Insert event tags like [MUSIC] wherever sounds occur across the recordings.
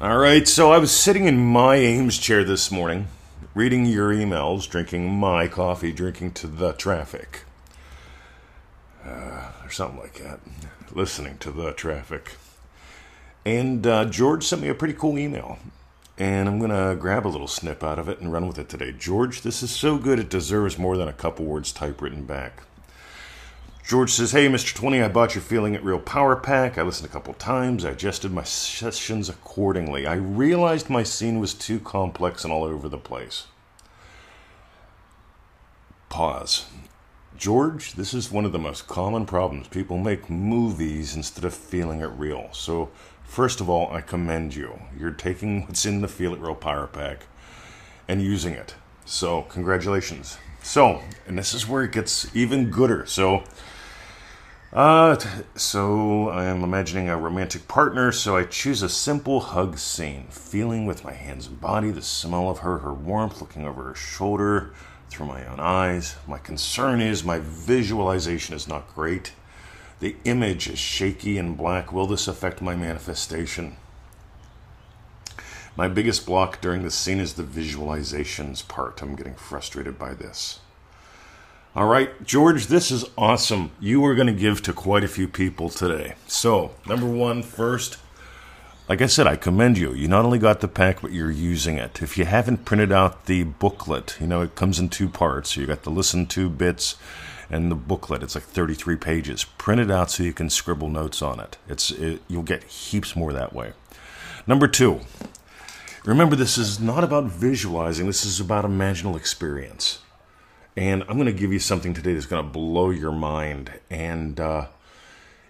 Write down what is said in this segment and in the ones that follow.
All right, so I was sitting in my Eames chair this morning, reading your emails, drinking my coffee, drinking to the traffic. Uh, or something like that. Listening to the traffic. And uh, George sent me a pretty cool email. And I'm going to grab a little snip out of it and run with it today. George, this is so good it deserves more than a couple words typewritten back. George says, Hey, Mr. 20, I bought your Feeling It Real Power Pack. I listened a couple times. I adjusted my sessions accordingly. I realized my scene was too complex and all over the place. Pause. George, this is one of the most common problems. People make movies instead of feeling it real. So, first of all, I commend you. You're taking what's in the Feel It Real Power Pack and using it. So, congratulations. So, and this is where it gets even gooder. So, uh, so I am imagining a romantic partner, so I choose a simple hug scene, feeling with my hands and body the smell of her, her warmth, looking over her shoulder through my own eyes. My concern is my visualization is not great. The image is shaky and black. Will this affect my manifestation? My biggest block during the scene is the visualizations part. I'm getting frustrated by this. All right, George, this is awesome. You are going to give to quite a few people today. So, number one, first, like I said, I commend you. You not only got the pack, but you're using it. If you haven't printed out the booklet, you know, it comes in two parts. You got the listen to bits and the booklet. It's like 33 pages. Print it out so you can scribble notes on it. It's it, You'll get heaps more that way. Number two, remember this is not about visualizing, this is about imaginal experience. And I'm going to give you something today that's going to blow your mind. And uh,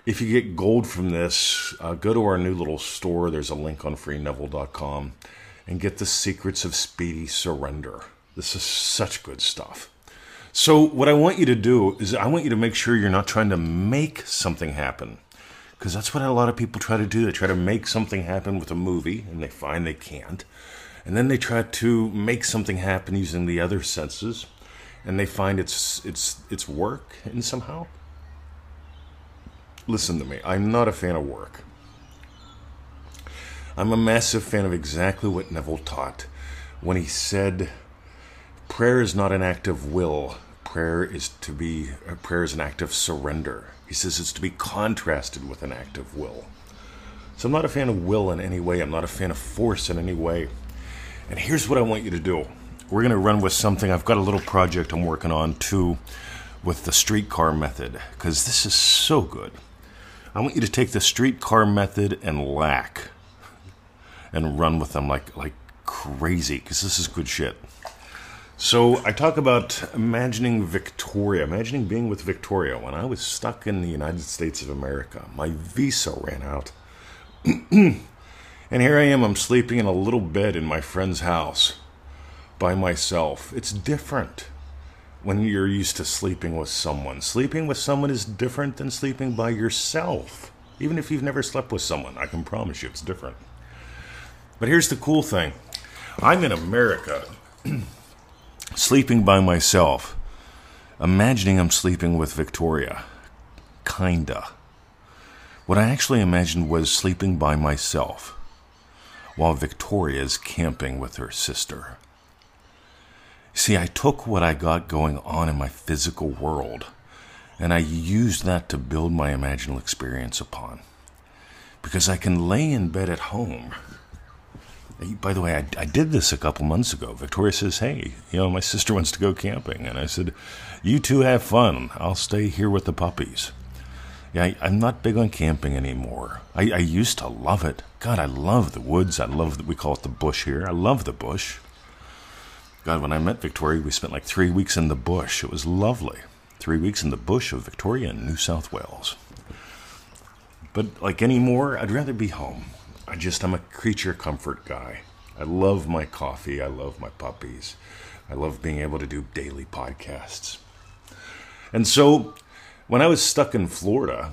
if you get gold from this, uh, go to our new little store. There's a link on freeneville.com and get the secrets of speedy surrender. This is such good stuff. So, what I want you to do is, I want you to make sure you're not trying to make something happen. Because that's what a lot of people try to do. They try to make something happen with a movie and they find they can't. And then they try to make something happen using the other senses and they find it's it's it's work and somehow? Listen to me. I'm not a fan of work. I'm a massive fan of exactly what neville taught. When he said prayer is not an act of will prayer is to be prayer is an act of surrender. He says it's to be contrasted with an act of will. So i'm not a fan of will in any way. I'm not a fan of force in any way. And here's what i want you to do we're going to run with something. I've got a little project I'm working on too with the streetcar method because this is so good. I want you to take the streetcar method and lack and run with them like like crazy because this is good shit. So I talk about imagining Victoria, imagining being with Victoria when I was stuck in the United States of America. My visa ran out. [CLEARS THROAT] and here I am, I'm sleeping in a little bed in my friend's house by myself. It's different when you're used to sleeping with someone. Sleeping with someone is different than sleeping by yourself. Even if you've never slept with someone, I can promise you it's different. But here's the cool thing I'm in America, [CLEARS THROAT] sleeping by myself, imagining I'm sleeping with Victoria. Kinda. What I actually imagined was sleeping by myself while Victoria is camping with her sister. See, I took what I got going on in my physical world and I used that to build my imaginal experience upon. Because I can lay in bed at home. By the way, I, I, did this a couple months ago. Victoria says, Hey, you know, my sister wants to go camping. And I said, You two have fun. I'll stay here with the puppies. Yeah, I, am not big on camping anymore. I, I used to love it. God, I love the woods. I love, the, we call it the bush here. I love the bush. God, when I met Victoria, we spent like three weeks in the bush. It was lovely. Three weeks in the bush of Victoria in New South Wales. But like anymore, I'd rather be home. I just, I'm a creature comfort guy. I love my coffee. I love my puppies. I love being able to do daily podcasts. And so when I was stuck in Florida,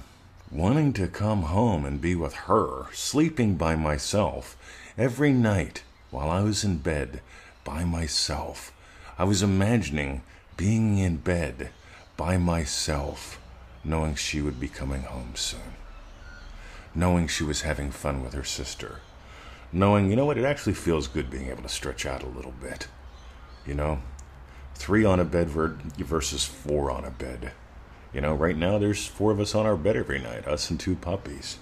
wanting to come home and be with her, sleeping by myself every night while I was in bed, by myself. I was imagining being in bed by myself, knowing she would be coming home soon, knowing she was having fun with her sister, knowing, you know what, it actually feels good being able to stretch out a little bit. You know, three on a bed versus four on a bed. You know, right now there's four of us on our bed every night, us and two puppies.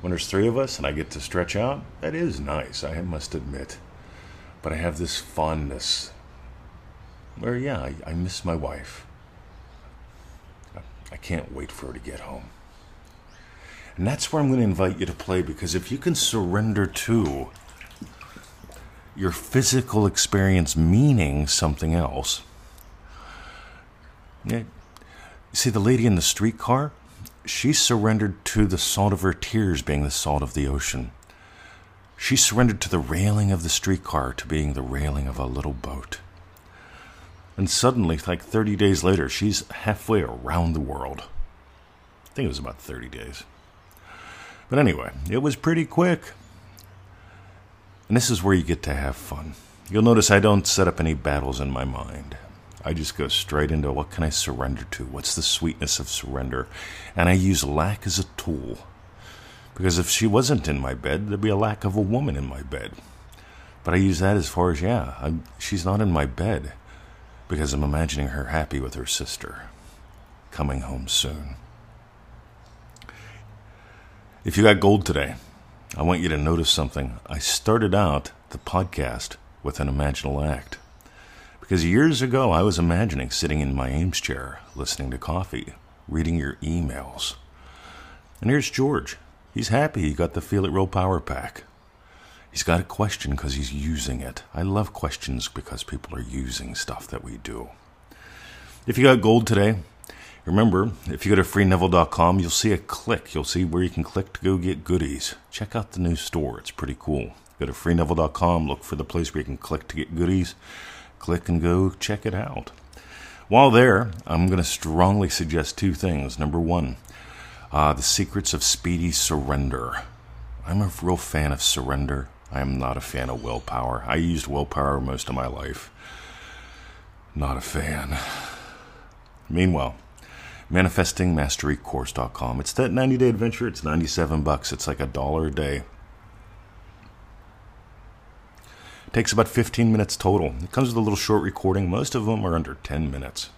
When there's three of us and I get to stretch out, that is nice, I must admit. But I have this fondness where, yeah, I, I miss my wife. I can't wait for her to get home. And that's where I'm going to invite you to play because if you can surrender to your physical experience meaning something else. Yeah. See, the lady in the streetcar, she surrendered to the salt of her tears being the salt of the ocean. She surrendered to the railing of the streetcar to being the railing of a little boat. And suddenly, like 30 days later, she's halfway around the world. I think it was about 30 days. But anyway, it was pretty quick. And this is where you get to have fun. You'll notice I don't set up any battles in my mind. I just go straight into what can I surrender to? What's the sweetness of surrender? And I use lack as a tool. Because if she wasn't in my bed, there'd be a lack of a woman in my bed. But I use that as far as, yeah, I'm, she's not in my bed because I'm imagining her happy with her sister coming home soon. If you got gold today, I want you to notice something. I started out the podcast with an imaginal act. Because years ago, I was imagining sitting in my Eames chair, listening to coffee, reading your emails. And here's George. He's happy he got the Feel It Real Power Pack. He's got a question because he's using it. I love questions because people are using stuff that we do. If you got gold today, remember, if you go to freeneville.com, you'll see a click. You'll see where you can click to go get goodies. Check out the new store, it's pretty cool. Go to freeneville.com, look for the place where you can click to get goodies. Click and go check it out. While there, I'm going to strongly suggest two things. Number one, uh, The Secrets of Speedy Surrender. I'm a real fan of surrender. I am not a fan of willpower. I used willpower most of my life. Not a fan. Meanwhile, manifestingmasterycourse.com. It's that 90 day adventure. It's 97 bucks. It's like a dollar a day. It takes about 15 minutes total. It comes with a little short recording. Most of them are under 10 minutes.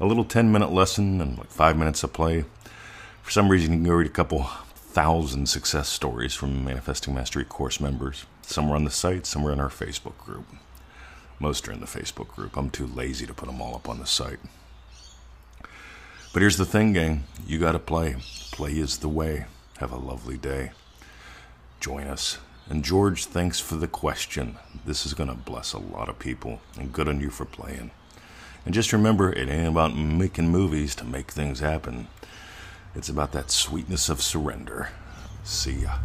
A little 10 minute lesson and like 5 minutes of play. For some reason, you can read a couple thousand success stories from Manifesting Mastery course members. Some are on the site, some are in our Facebook group. Most are in the Facebook group. I'm too lazy to put them all up on the site. But here's the thing, gang you got to play. Play is the way. Have a lovely day. Join us. And George, thanks for the question. This is going to bless a lot of people, and good on you for playing. And just remember, it ain't about making movies to make things happen. It's about that sweetness of surrender. See ya.